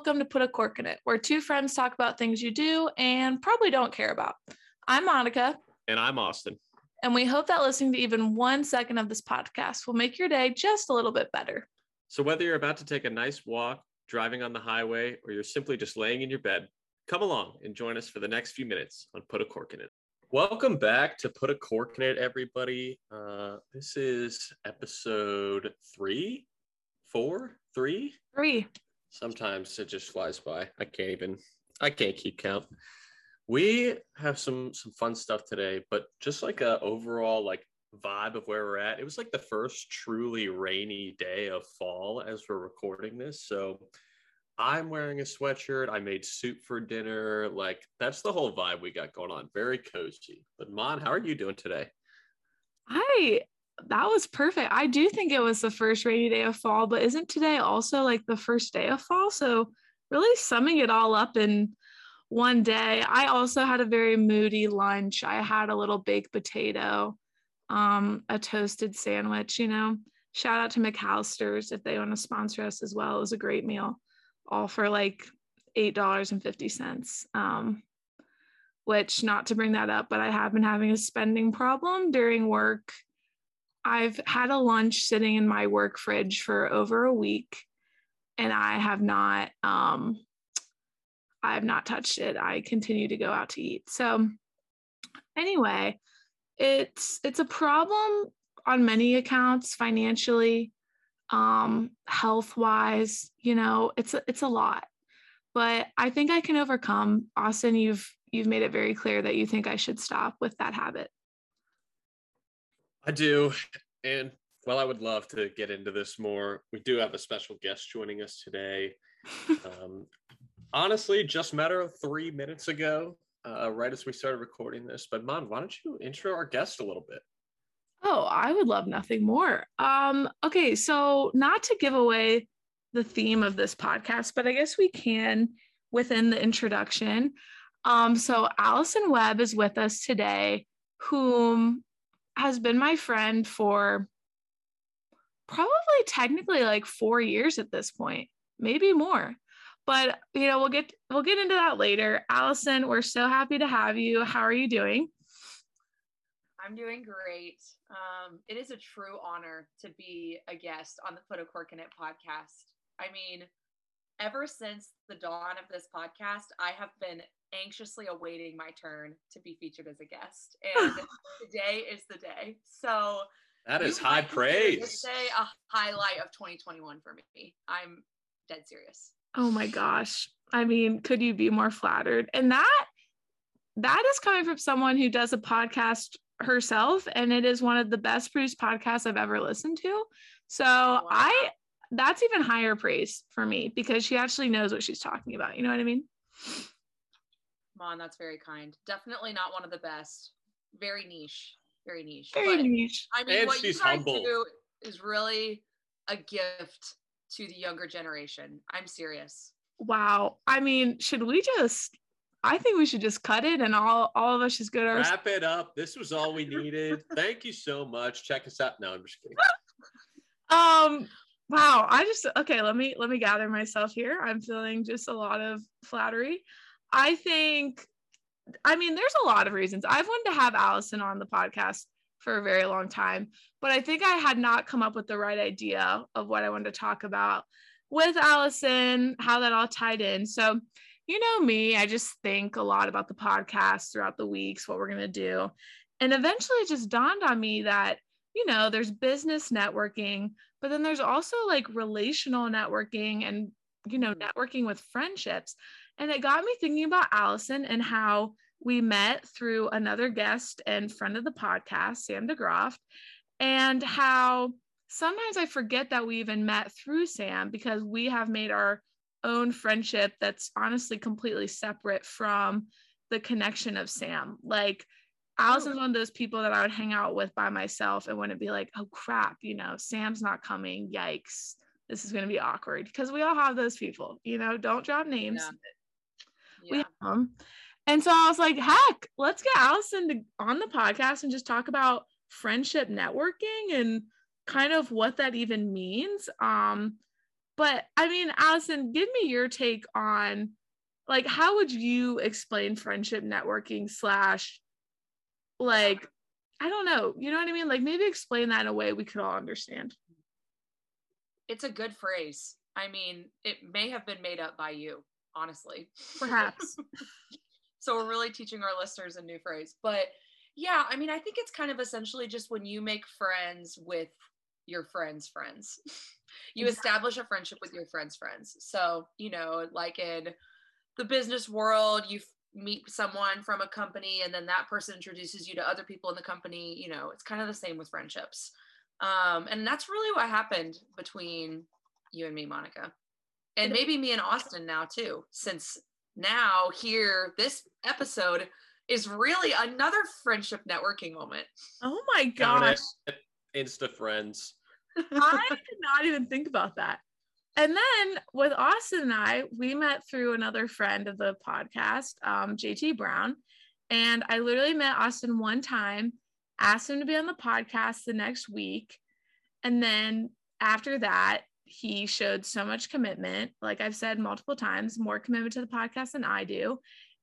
welcome to Put a Cork in It, where two friends talk about things you do and probably don't care about. I'm Monica. And I'm Austin. And we hope that listening to even one second of this podcast will make your day just a little bit better. So, whether you're about to take a nice walk, driving on the highway, or you're simply just laying in your bed, come along and join us for the next few minutes on Put a Cork in It. Welcome back to Put a Cork in It, everybody. Uh, this is episode three, four, three, three. Sometimes it just flies by. I can't even. I can't keep count. We have some some fun stuff today, but just like a overall like vibe of where we're at. It was like the first truly rainy day of fall as we're recording this. So I'm wearing a sweatshirt. I made soup for dinner. Like that's the whole vibe we got going on. Very cozy. But Mon, how are you doing today? I that was perfect. I do think it was the first rainy day of fall, but isn't today also like the first day of fall? So really summing it all up in one day. I also had a very moody lunch. I had a little baked potato, um, a toasted sandwich, you know. Shout out to McAlister's if they want to sponsor us as well. It was a great meal all for like $8.50. Um, which, not to bring that up, but I have been having a spending problem during work. I've had a lunch sitting in my work fridge for over a week and I have not um I have not touched it. I continue to go out to eat. So anyway, it's it's a problem on many accounts financially um, health wise, you know, it's a, it's a lot. But I think I can overcome. Austin, you've you've made it very clear that you think I should stop with that habit. I do. And well, I would love to get into this more. We do have a special guest joining us today. um, honestly, just matter of three minutes ago, uh, right as we started recording this. But Mon, why don't you intro our guest a little bit? Oh, I would love nothing more. Um, okay, so not to give away the theme of this podcast, but I guess we can within the introduction. Um, so Allison Webb is with us today, whom has been my friend for probably technically like four years at this point, maybe more. But you know, we'll get we'll get into that later. Allison, we're so happy to have you. How are you doing? I'm doing great. Um, it is a true honor to be a guest on the in It podcast. I mean, ever since the dawn of this podcast, I have been anxiously awaiting my turn to be featured as a guest. And today is the day. So that is high praise. Say a highlight of 2021 for me. I'm dead serious. Oh my gosh. I mean, could you be more flattered? And that that is coming from someone who does a podcast herself and it is one of the best produced podcasts I've ever listened to. So wow. I that's even higher praise for me because she actually knows what she's talking about. You know what I mean? Mon, that's very kind. Definitely not one of the best. Very niche. Very niche. Very but, niche. I mean, and what you guys humble. do is really a gift to the younger generation. I'm serious. Wow. I mean, should we just I think we should just cut it and all all of us just go to wrap our... it up. This was all we needed. Thank you so much. Check us out. No, I'm just kidding. um wow, I just okay, let me let me gather myself here. I'm feeling just a lot of flattery. I think I mean there's a lot of reasons. I've wanted to have Allison on the podcast for a very long time, but I think I had not come up with the right idea of what I wanted to talk about with Allison, how that all tied in. So you know me, I just think a lot about the podcast throughout the weeks, what we're going to do. And eventually it just dawned on me that, you know, there's business networking, but then there's also like relational networking and, you know, mm-hmm. networking with friendships. And it got me thinking about Allison and how we met through another guest and friend of the podcast, Sam DeGroff, and how sometimes I forget that we even met through Sam because we have made our own friendship that's honestly completely separate from the connection of Sam. Like Allison's oh. one of those people that I would hang out with by myself and wouldn't be like, oh crap, you know, Sam's not coming. Yikes. This is going to be awkward because we all have those people, you know, don't drop names. Yeah. Yeah. We have them. And so I was like, heck, let's get Allison to, on the podcast and just talk about friendship networking and kind of what that even means. Um, But I mean, Allison, give me your take on like how would you explain friendship networking slash like I don't know, you know what I mean? Like maybe explain that in a way we could all understand. It's a good phrase. I mean, it may have been made up by you, honestly. Perhaps. so we're really teaching our listeners a new phrase. But yeah, I mean, I think it's kind of essentially just when you make friends with your friends' friends. you establish a friendship with your friends' friends. So, you know, like in the business world, you meet someone from a company and then that person introduces you to other people in the company. You know, it's kind of the same with friendships. Um, and that's really what happened between you and me, Monica. And maybe me and Austin now too, since now here, this episode is really another friendship networking moment. Oh my gosh. Insta friends. I did not even think about that. And then with Austin and I, we met through another friend of the podcast, um, JT Brown. And I literally met Austin one time, asked him to be on the podcast the next week. And then after that, he showed so much commitment. Like I've said multiple times, more commitment to the podcast than I do.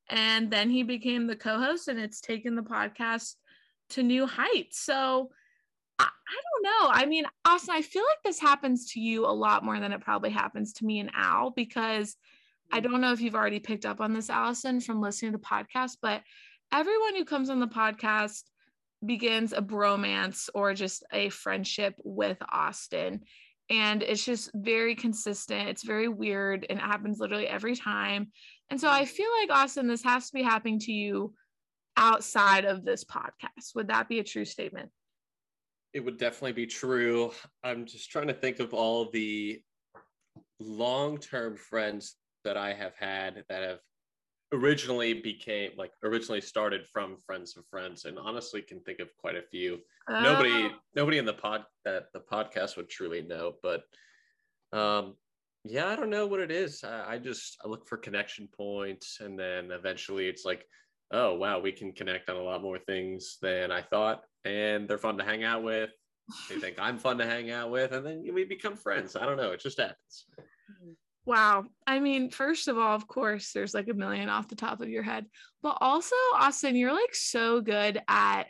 And then he became the co host, and it's taken the podcast to new heights. So I, I don't know. I mean, Austin, I feel like this happens to you a lot more than it probably happens to me and Al because I don't know if you've already picked up on this, Allison, from listening to the podcast, but everyone who comes on the podcast begins a bromance or just a friendship with Austin. And it's just very consistent. It's very weird and it happens literally every time. And so I feel like, Austin, this has to be happening to you outside of this podcast. Would that be a true statement? It would definitely be true. I'm just trying to think of all the long term friends that I have had that have originally became like originally started from friends of friends and honestly can think of quite a few. Uh, nobody nobody in the pod that the podcast would truly know but um yeah i don't know what it is. I, I just i look for connection points and then eventually it's like oh wow we can connect on a lot more things than i thought and they're fun to hang out with. They think i'm fun to hang out with and then we become friends. I don't know. It just happens. Mm-hmm. Wow. I mean, first of all, of course, there's like a million off the top of your head. But also, Austin, you're like so good at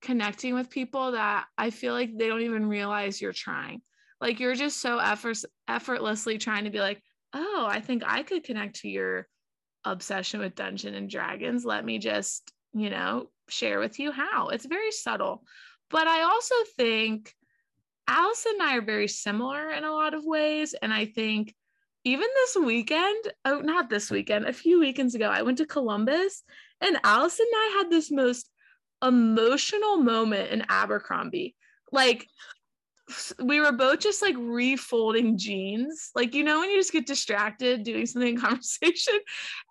connecting with people that I feel like they don't even realize you're trying. Like you're just so effort- effortlessly trying to be like, oh, I think I could connect to your obsession with Dungeon and Dragons. Let me just, you know, share with you how. It's very subtle. But I also think Allison and I are very similar in a lot of ways. And I think even this weekend, oh, not this weekend, a few weekends ago, I went to Columbus and Allison and I had this most emotional moment in Abercrombie. Like, we were both just like refolding jeans. Like, you know, when you just get distracted doing something in conversation.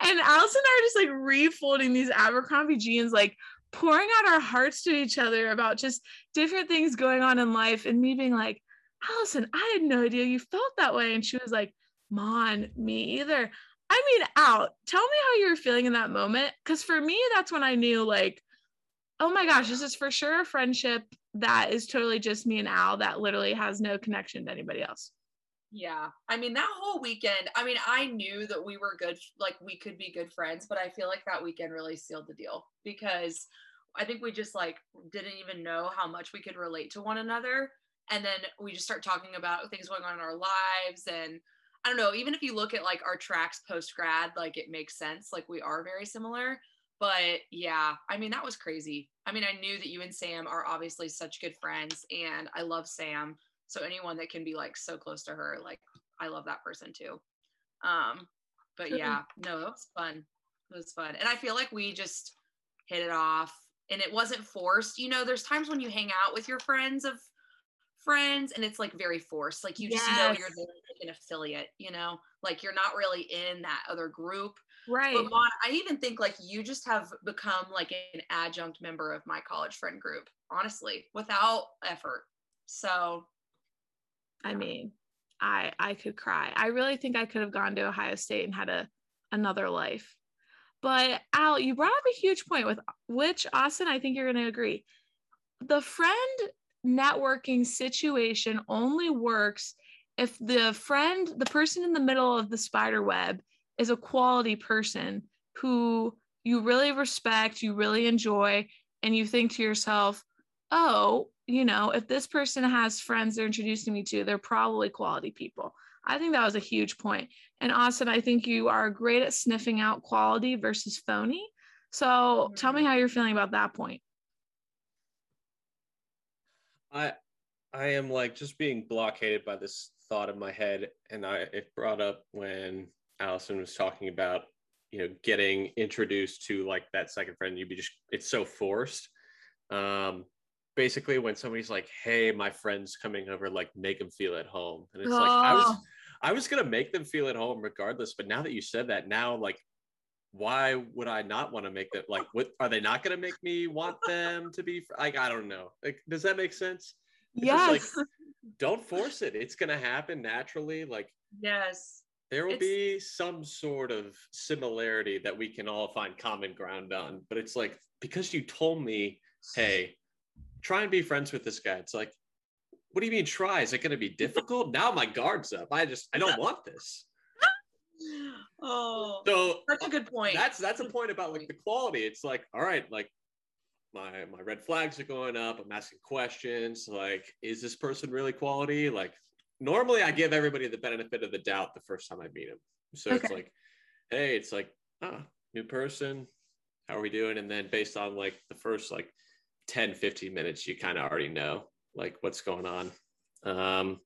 And Allison and I are just like refolding these Abercrombie jeans, like pouring out our hearts to each other about just different things going on in life. And me being like, Allison, I had no idea you felt that way. And she was like, Mon, me either. I mean, out. Tell me how you were feeling in that moment. Cause for me, that's when I knew, like, oh my gosh, this is for sure a friendship that is totally just me and Al that literally has no connection to anybody else. Yeah. I mean, that whole weekend, I mean, I knew that we were good, like, we could be good friends, but I feel like that weekend really sealed the deal because I think we just, like, didn't even know how much we could relate to one another. And then we just start talking about things going on in our lives and, I don't know, even if you look at like our tracks post grad, like it makes sense. Like we are very similar. But yeah, I mean, that was crazy. I mean, I knew that you and Sam are obviously such good friends, and I love Sam. So anyone that can be like so close to her, like I love that person too. Um, but yeah, no, it was fun. It was fun. And I feel like we just hit it off and it wasn't forced. You know, there's times when you hang out with your friends of friends and it's like very forced. Like you just yes. know you're like an affiliate, you know, like you're not really in that other group. Right. But Mon, I even think like you just have become like an adjunct member of my college friend group, honestly, without effort. So I mean, I I could cry. I really think I could have gone to Ohio State and had a another life. But Al, you brought up a huge point with which Austin, I think you're going to agree. The friend networking situation only works if the friend, the person in the middle of the spider web is a quality person who you really respect, you really enjoy, and you think to yourself, oh, you know, if this person has friends they're introducing me to, they're probably quality people. I think that was a huge point. And Austin, I think you are great at sniffing out quality versus phony. So tell me mm-hmm. how you're feeling about that point. I I am like just being blockaded by this thought in my head, and I it brought up when Allison was talking about you know getting introduced to like that second friend. You'd be just it's so forced. Um, basically, when somebody's like, "Hey, my friend's coming over," like make them feel at home, and it's oh. like I was oh. I was gonna make them feel at home regardless, but now that you said that, now like why would I not want to make that? like what are they not going to make me want them to be like I don't know like does that make sense yes like, don't force it. It's going to happen naturally. Like yes. there will it's... be some sort of similarity that we can all find common ground on but it's like because you told me hey try and be friends with this guy. It's like what do you mean try? Is it going to be difficult? Now my guard's up. I just I don't want this. Oh so that's a good uh, point. that's that's a point about like the quality. It's like all right like my my red flags are going up i'm asking questions like is this person really quality like normally i give everybody the benefit of the doubt the first time i meet them so okay. it's like hey it's like ah new person how are we doing and then based on like the first like 10 15 minutes you kind of already know like what's going on um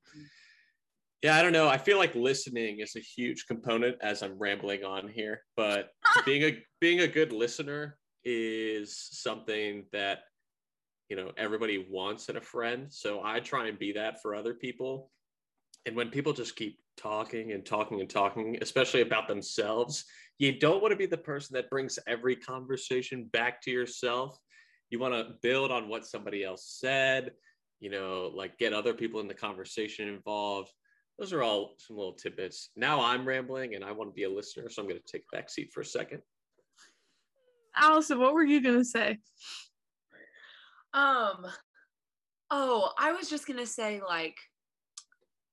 yeah, I don't know. I feel like listening is a huge component as I'm rambling on here, but being a being a good listener is something that you know everybody wants in a friend. So I try and be that for other people. And when people just keep talking and talking and talking, especially about themselves, you don't want to be the person that brings every conversation back to yourself. You want to build on what somebody else said, you know, like get other people in the conversation involved those are all some little tidbits. Now I'm rambling and I want to be a listener, so I'm going to take a back seat for a second. Allison, what were you to say? Um, oh, I was just to say, like,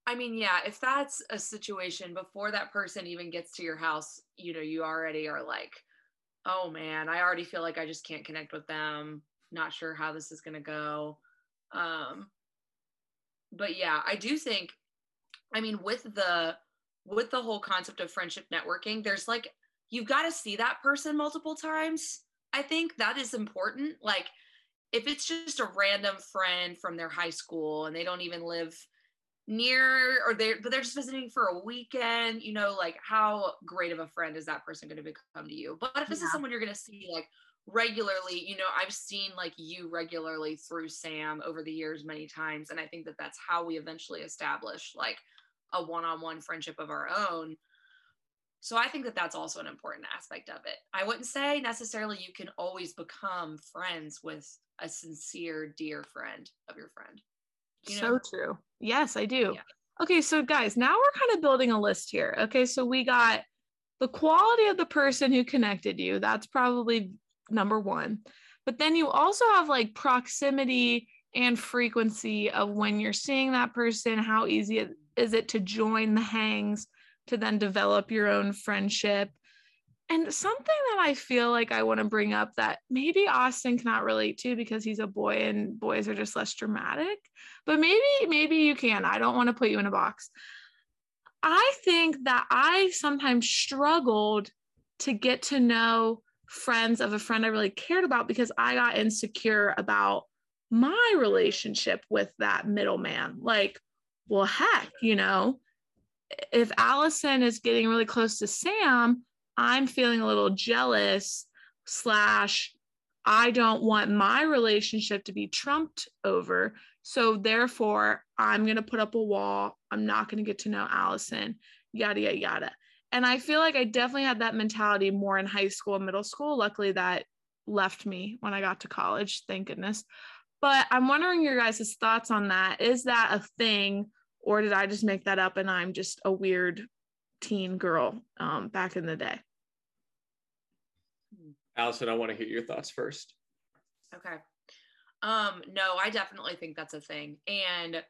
I mean, yeah, if that's a situation before that person even gets to your house, you know, you already are like, oh man, I already feel like I just can't connect with them. Not sure how this is to go. Um, but yeah, I do think I mean, with the with the whole concept of friendship networking, there's like you've got to see that person multiple times. I think that is important. Like if it's just a random friend from their high school and they don't even live near or they're but they're just visiting for a weekend, you know, like how great of a friend is that person going to become to you? But if this yeah. is someone you're going to see like regularly you know i've seen like you regularly through sam over the years many times and i think that that's how we eventually establish like a one-on-one friendship of our own so i think that that's also an important aspect of it. I wouldn't say necessarily you can always become friends with a sincere dear friend of your friend you know? so true. Yes i do. Yeah. okay so guys now we're kind of building a list here. Okay so we got the quality of the person who connected you. That's probably number one. But then you also have like proximity and frequency of when you're seeing that person how easy is it to join the hangs to then develop your own friendship and something that I feel like I want to bring up that maybe Austin cannot relate to because he's a boy and boys are just less dramatic, but maybe maybe you can. I don't want to put you in a box. I think that I sometimes struggled to get to know friends of a friend I really cared about because I got insecure about my relationship with that middleman. Like, well, heck, you know, if Allison is getting really close to Sam, I'm feeling a little jealous, slash, I don't want my relationship to be trumped over. So therefore, I'm going to put up a wall. I'm not going to get to know Allison, yada, yada, yada. And I feel like I definitely had that mentality more in high school and middle school. Luckily, that left me when I got to college, thank goodness. But I'm wondering your guys' thoughts on that. Is that a thing? Or did I just make that up and I'm just a weird teen girl um, back in the day? Allison, I want to hear your thoughts first. Okay. Um, no, I definitely think that's a thing. And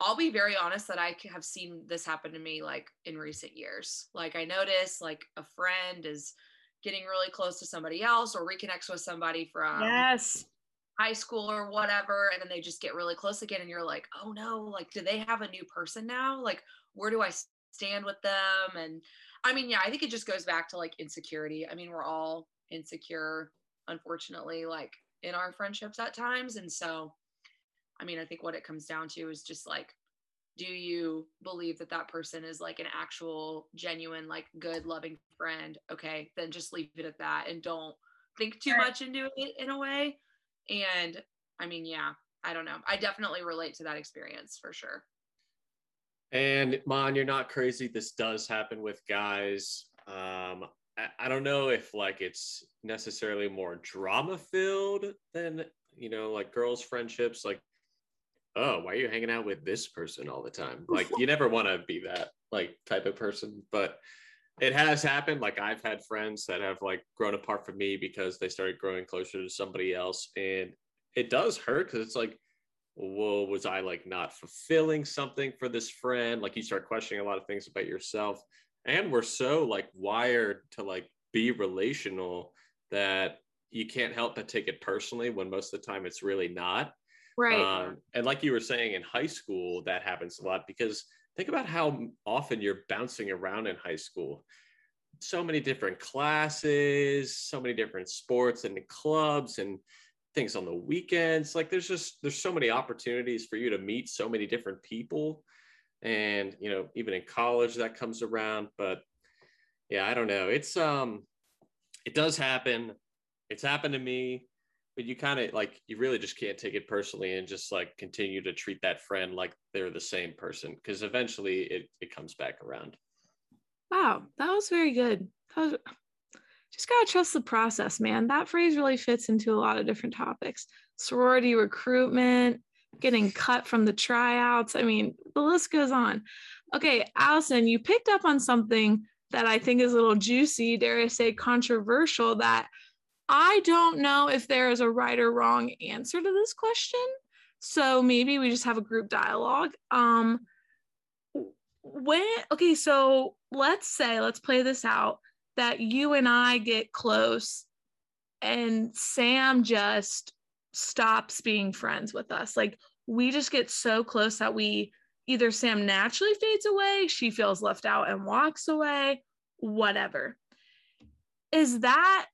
I'll be very honest that I have seen this happen to me like in recent years. Like I notice like a friend is getting really close to somebody else or reconnects with somebody from yes high school or whatever and then they just get really close again and you're like oh no like do they have a new person now? Like where do i stand with them? And i mean yeah i think it just goes back to like insecurity. I mean we're all insecure unfortunately like in our friendships at times and so i mean i think what it comes down to is just like do you believe that that person is like an actual genuine like good loving friend? Okay then just leave it at that and don't think too much into it in a way and I mean, yeah, I don't know. I definitely relate to that experience for sure. And Mon, you're not crazy. This does happen with guys. Um, I, I don't know if like it's necessarily more drama filled than you know, like girls' friendships. Like, oh, why are you hanging out with this person all the time? Like, you never want to be that like type of person, but it has happened like i've had friends that have like grown apart from me because they started growing closer to somebody else and it does hurt because it's like whoa, was i like not fulfilling something for this friend? Like you start questioning a lot of things about yourself and we're so like wired to like be relational that you can't help but take it personally when most of the time it's really not. Right. Um, and like you were saying in high school that happens a lot because think about how often you're bouncing around in high school. So many different classes so many different sports and clubs and things on the weekends. Like there's just there's so many opportunities for you to meet so many different people. And you know even in college that comes around but yeah i don't know. It's um it does happen. It's happened to me but you kind of like you really just can't take it personally and just like continue to treat that friend like they're the same person because eventually it, it comes back around. Wow that was very good. Was, just gotta trust the process man. That phrase really fits into a lot of different topics. Sorority recruitment getting cut from the tryouts i mean the list goes on. Okay allison you picked up on something that i think is a little juicy dare i say controversial that I don't know if there is a right or wrong answer to this question. So maybe we just have a group dialogue. Um when okay, so let's say let's play this out that you and I get close and Sam just stops being friends with us. Like we just get so close that we either Sam naturally fades away, she feels left out and walks away, whatever. Is that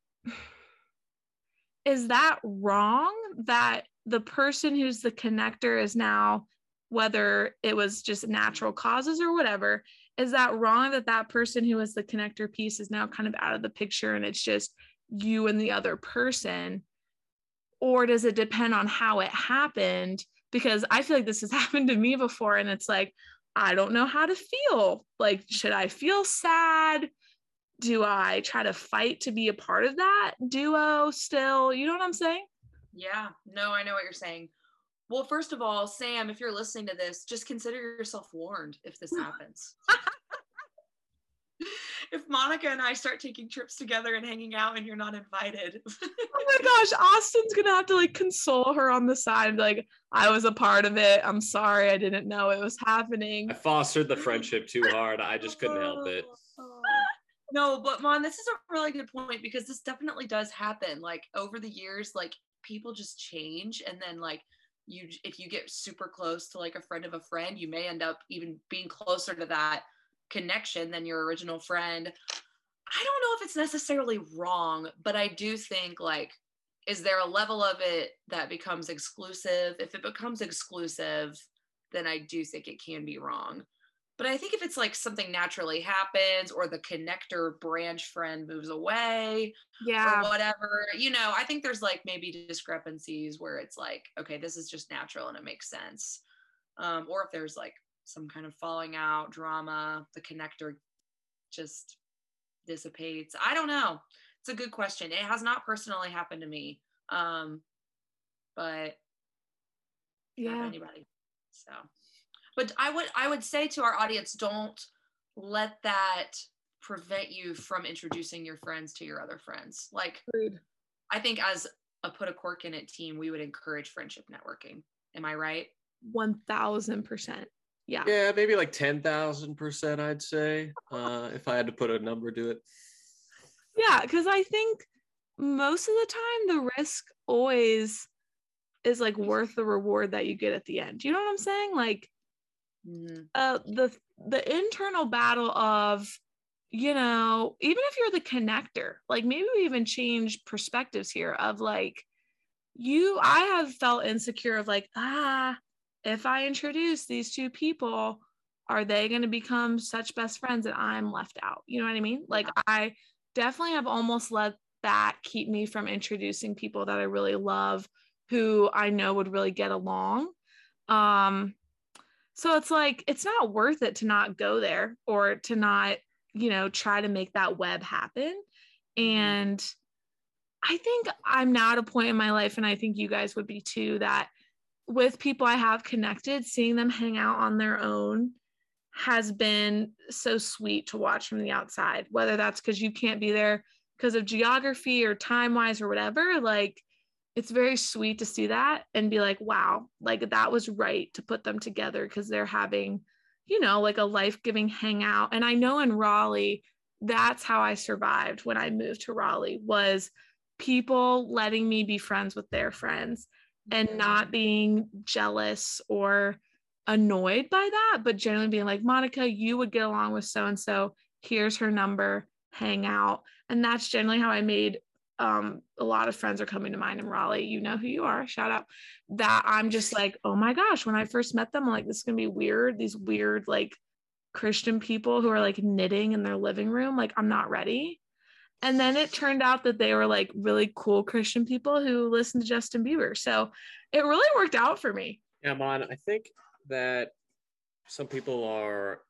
is that wrong that the person who's the connector is now whether it was just natural causes or whatever is that wrong that that person who was the connector piece is now kind of out of the picture and it's just you and the other person? Or does it depend on how it happened? Because i feel like this has happened to me before and it's like i don't know how to feel. Like should i feel sad do I try to fight to be a part of that duo still? You know what I'm saying? Yeah, no, I know what you're saying. Well, first of all, Sam, if you're listening to this, just consider yourself warned if this happens. if Monica and I start taking trips together and hanging out and you're not invited. oh my gosh, Austin's gonna have to like console her on the side, like, I was a part of it. I'm sorry, I didn't know it was happening. I fostered the friendship too hard. I just couldn't help it. No, but Mon, this is a really good point because this definitely does happen. Like over the years, like people just change and then like you if you get super close to like a friend of a friend, you may end up even being closer to that connection than your original friend. I don't know if it's necessarily wrong, but I do think like is there a level of it that becomes exclusive? If it becomes exclusive, then I do think it can be wrong. But I think if it's like something naturally happens or the connector branch friend moves away, yeah, or whatever, you know, I think there's like maybe discrepancies where it's like, okay, this is just natural and it makes sense. Um, or if there's like some kind of falling out drama, the connector just dissipates. I don't know. It's a good question. It has not personally happened to me. Um, but yeah, anybody. So but i would i would say to our audience don't let that prevent you from introducing your friends to your other friends like Agreed. i think as a put a cork in it team we would encourage friendship networking am i right 1000%. Yeah. Yeah, maybe like 10,000%, I'd say, uh, if I had to put a number to it. Yeah, because I think most of the time the risk always is like worth the reward that you get at the end. You know what I'm saying? Like Mhm. uh the the internal battle of you know, even if you're the connector, like maybe we even change perspectives here of like you I have felt insecure of like, ah, if I introduce these two people, are they going to become such best friends that I'm left out? You know what I mean? Like I definitely have almost let that keep me from introducing people that I really love who I know would really get along. Um so it's like it's not worth it to not go there or to not, you know, try to make that web happen. Mm-hmm. And I think I'm now at a point in my life, and I think you guys would be too, that with people I have connected, seeing them hang out on their own has been so sweet to watch from the outside, whether that's because you can't be there because of geography or time wise or whatever. Like, it's very sweet to see that and be like, wow, like that was right to put them together because they're having, you know, like a life giving hangout. And I know in Raleigh, that's how I survived when I moved to Raleigh was people letting me be friends with their friends and not being jealous or annoyed by that, but generally being like, Monica, you would get along with so and so. Here's her number, hang out. And that's generally how I made um, a lot of friends are coming to mind in Raleigh. You know who you are. Shout out. That I'm just like, oh my gosh, when I first met them, I'm like, this is gonna be weird. These weird, like Christian people who are like knitting in their living room. Like, I'm not ready. And then it turned out that they were like really cool Christian people who listened to Justin Bieber. So it really worked out for me. Yeah, Mon, I think that some people are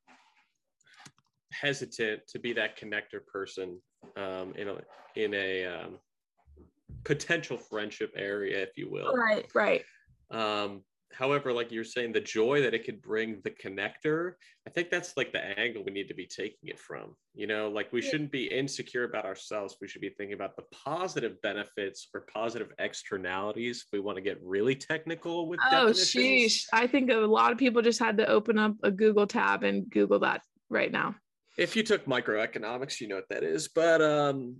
hesitant to be that connector person um, in a in a um, potential friendship area, if you will. Right, right. Um, however, like you're saying, the joy that it could bring the connector, I think that's like the angle we need to be taking it from. You know, like we shouldn't be insecure about ourselves. We should be thinking about the positive benefits or positive externalities. If we want to get really technical with that, Oh, definitions. sheesh. I think a lot of people just had to open up a Google tab and Google that right now. If you took microeconomics, you know what that is. But um,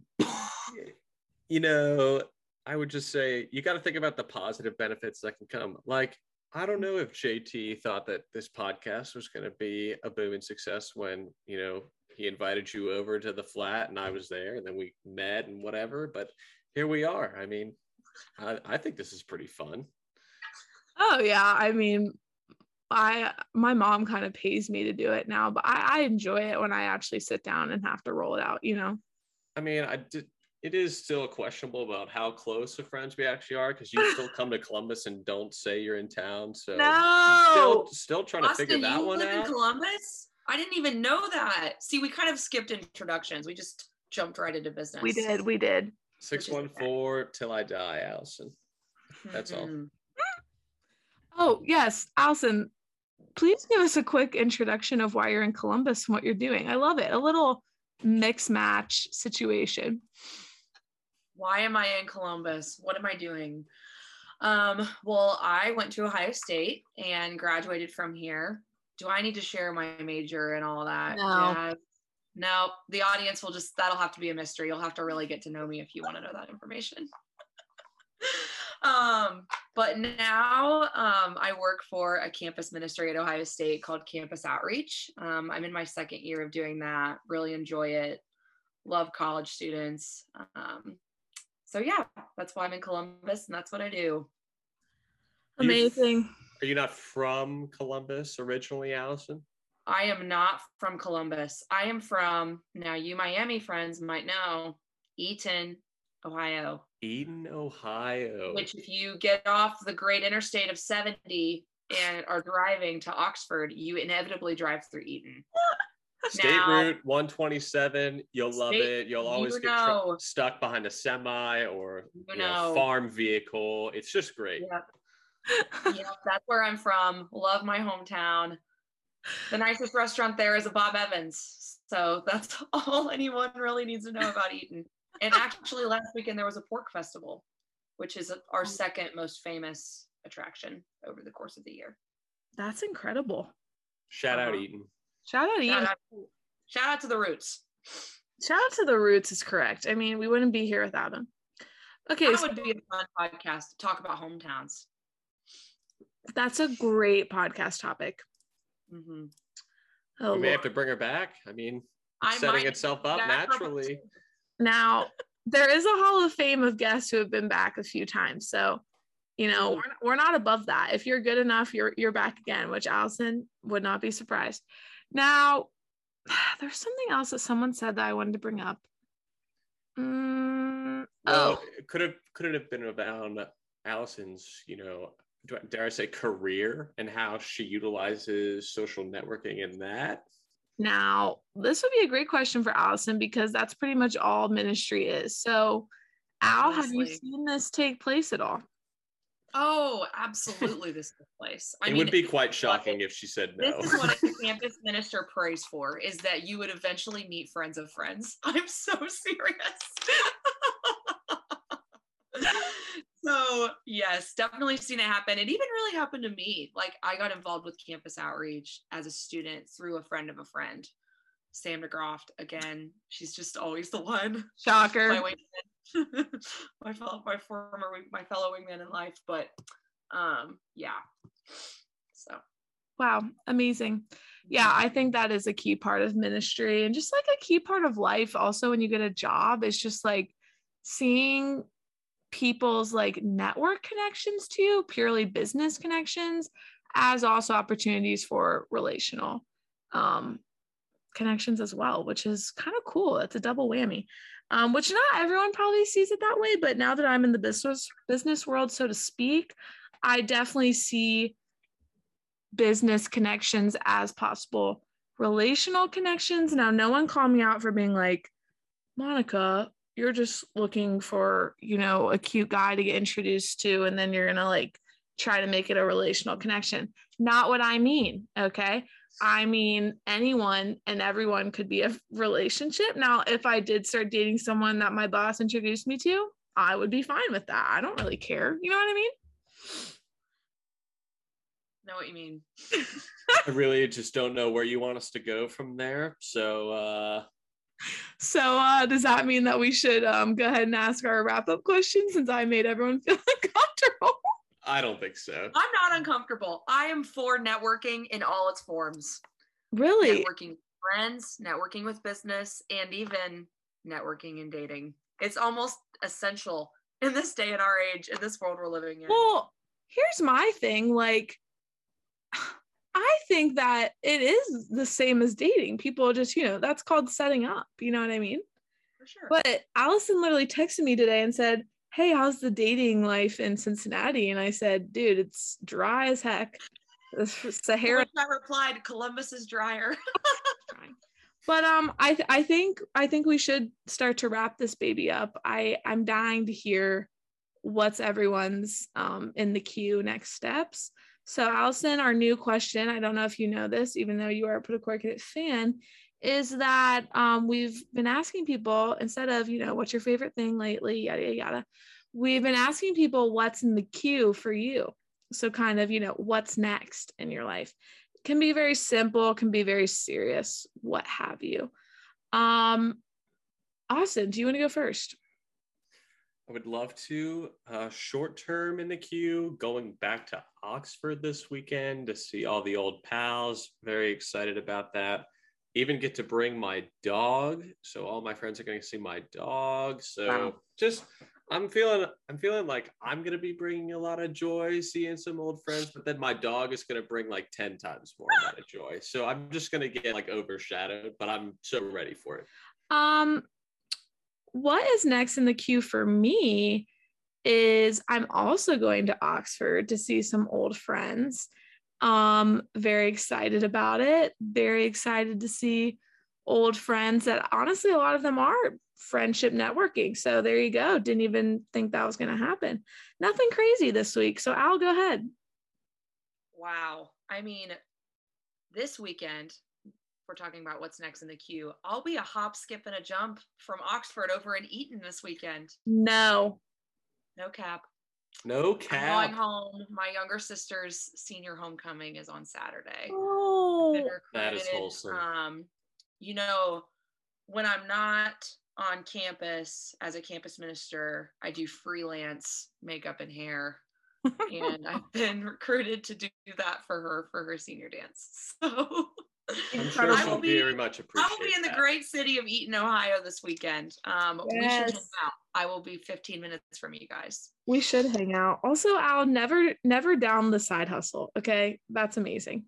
you know, I would just say you got to think about the positive benefits that can come. Like, I don't know if JT thought that this podcast was going to be a booming success when you know he invited you over to the flat and I was there, and then we met and whatever. But here we are. I mean, I, I think this is pretty fun. Oh yeah, I mean, I my mom kind of pays me to do it now, but I, I enjoy it when I actually sit down and have to roll it out. You know. I mean, I did. It is still questionable about how close of friends we actually are because you still come to Columbus and don't say you're in town. So No. still, still trying to figure that you one live in out. Columbus? I didn't even know that. See, we kind of skipped introductions. We just jumped right into business. We did. We did. Six one four till I die, Allison. that's all. Mhm. Oh yes, Allison. Please give us a quick introduction of why you're in Columbus and what you're doing. I love it. A little mix match situation. Why am I in Columbus? What am I doing? Um, well, I went to Ohio State and graduated from here. Do I need to share my major and all that? No. Yeah. No, the audience will just, that'll have to be a mystery. You'll have to really get to know me if you want to know that information. Um, but now um, I work for a campus ministry at Ohio State called Campus Outreach. Um, I'm in my second year of doing that, really enjoy it, love college students. Um, so yeah, that's why I'm in Columbus and that's what I do. You- Amazing. Are you not from Columbus originally, Allison? I am not from Columbus. I am from, now you Miami friends might know, Eaton, Ohio, Eaton, Ohio. which if you get off the great interstate of 70 and are driving to Oxford, you inevitably drive through Eaton. State now- Route 127. You'll love it. You'll you always get know. tr- stuck behind a semi or You you know, farm vehicle. It's just great. Yep. yep, that's where I'm from. Love my hometown. The nicest restaurant there is a Bob Evans. So that's all anyone really needs to know about Eaton. And actually, last weekend there was a pork festival, which is our second most famous attraction over the course of the year. That's incredible. Shout out Uh-huh. Eaton. Shout out Shout Ian. shout out to the roots. Shout out to the roots is correct. I mean, we wouldn't be here without them. Okay, That so would be a fun podcast to talk about hometowns. that's a great podcast topic. hmm Oh, we may have to bring her back. I mean, I setting itself up back for- naturally. Now there is a hall of fame of guests who have been back a few times. So, you know, Mhm. we're, we're not above that. If you're good enough, you're you're back again, which Allison would not be surprised. Now, there's something else that someone said that I wanted to bring up. Mm, Well, oh, it could have could it have been about Allison's, you know, dare I say career and how she utilizes social networking in that? Now, this would be a great question for Allison because that's pretty much all ministry is. So, Al, have you seen this take place at all? Oh, absolutely. This is place. I it mean, would be quite shocking if she said no. This is what a campus minister prays for: is that you would eventually meet friends of friends. I'm so serious. So yes, definitely seen it happen. It even really happened to me. Like I got involved with campus outreach as a student through a friend of a friend, Sam DeGroft. Again, she's just always the one Shocker. my wingman, my fellow, my former, my fellow wingman in life. But um, yeah. So Wow, amazing. Yeah, I think that is a key part of ministry and just like a key part of life. Also, when you get a job, it's just like seeing people's like network connections to purely business connections, as also opportunities for relational um, connections as well, which is kind of cool. It's a double whammy. Um, which not everyone probably sees it that way, but now that I'm in the business business world, so to speak, I definitely see business connections as possible relational connections now no one call me out for being like monica you're just looking for you know a cute guy to get introduced to and then you're gonna like try to make it a relational connection. Not what i mean okay? I mean anyone and everyone could be a relationship. Now if i did start dating someone that my boss introduced me to i would be fine with that. I don't really care. You know what i mean? Know what you mean. I really just don't know where you want us to go from there. So uh So uh, does that mean that we should um, go ahead and ask our wrap up question since I made everyone feel uncomfortable? I don't think so. I'm not uncomfortable. I am for networking in all its forms. Really? Networking with friends, networking with business, and even networking and dating. It's almost essential in this day and our age, in this world we're living in. Well, here's my thing. Like, I think that it is the same as dating. People just, you know, that's called setting up. You know what I mean? for sure. But Allison literally texted me today and said, Hey, how's the dating life in Cincinnati? And I said, Dude, it's dry as heck. Sahara I replied, Columbus is drier. but um i th- i think i think we should start to wrap this baby up i i'm dying to hear what's everyone's um in the queue next steps so allison our new question i don't know if you know this even though you are a put a cork in it fan is that um we've been asking people instead of you know what's your favorite thing lately yada yada yada we've been asking people what's in the queue for you so kind of you know what's next in your life can be very simple, can be very serious, what have you. Um, Austin, do you want to go first? I would love to. Uh, short term in the queue, going back to Oxford this weekend to see all the old pals. Very excited about that. Even get to bring my dog. So all my friends are going to see my dog. So Wow. just I'm feeling I'm feeling like I'm going to be bringing a lot of joy seeing some old friends, but then my dog is going to bring like 10 times more amount of joy. So I'm just going to get like overshadowed, but I'm so ready for it. Um, what is next in the queue for me is I'm also going to Oxford to see some old friends. Um, very excited about it. Very excited to see old friends that honestly a lot of them are friendship networking. So there you go. Didn't even think that was going to happen. Nothing crazy this week. So Al, go ahead. wow. I mean, this weekend, if we're talking about what's next in the queue. I'll be a hop, skip, and a jump from Oxford over in Eaton this weekend. No, No cap. No I'm cap. going home. My younger sister's senior homecoming is on Saturday. Oh, That is wholesome. Um, you know, when I'm not on campus as a campus minister, I do freelance makeup and hair, and I've been recruited to do that for her for her senior dance. So I'm sure I she'll be- very much I will be in the that. great city of Eaton, Ohio this weekend. Um, we should hang Yes. out. I will be 15 minutes from you guys. we should hang out. Also, Al, never, never down the side hustle. Okay, that's amazing.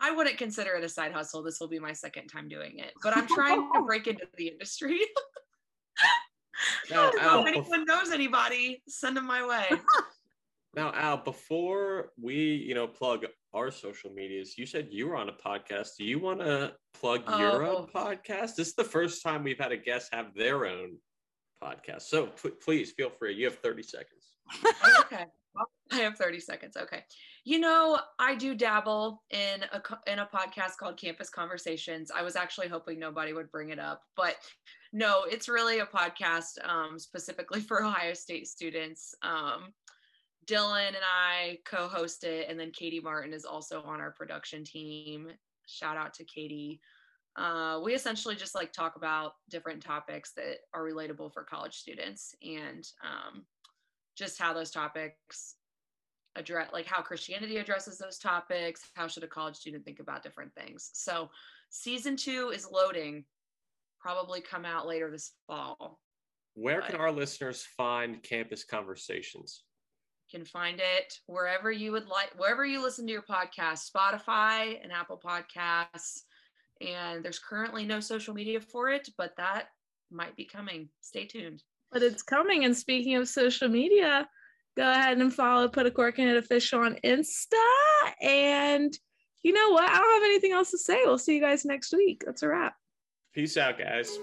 I wouldn't consider it a side hustle. This will be my second time doing it, but I'm trying to break into the industry. Now, Al, if anyone knows anybody, send them my way. now, Al, before we, you know, plug our social medias, you said you were on a podcast. Do you want to plug your own Oh. podcast? This is the first time we've had a guest have their own podcast. So p- please feel free. You have 30 seconds. okay. I have 30 seconds. Okay. You know, I do dabble in a in a podcast called Campus Conversations. I was actually hoping nobody would bring it up, but no, it's really a podcast um, specifically for Ohio State students. Um, Dylan and I co-host it, and then Katie Martin is also on our production team. Shout out to Katie. Uh, we essentially just like talk about different topics that are relatable for college students and um, just how those topics address like how christianity addresses those topics how should a college student think about different things so season two is loading probably come out later this fall Where can our listeners find Campus Conversations? You can find it wherever you would like wherever you listen to your podcast spotify and apple podcasts and there's currently no social media for it but that might be coming stay tuned But it's coming. And speaking of social media, go ahead and follow Put a Cork in It official on Insta. And you know what? I don't have anything else to say. We'll see you guys next week. That's a wrap. Peace out, guys.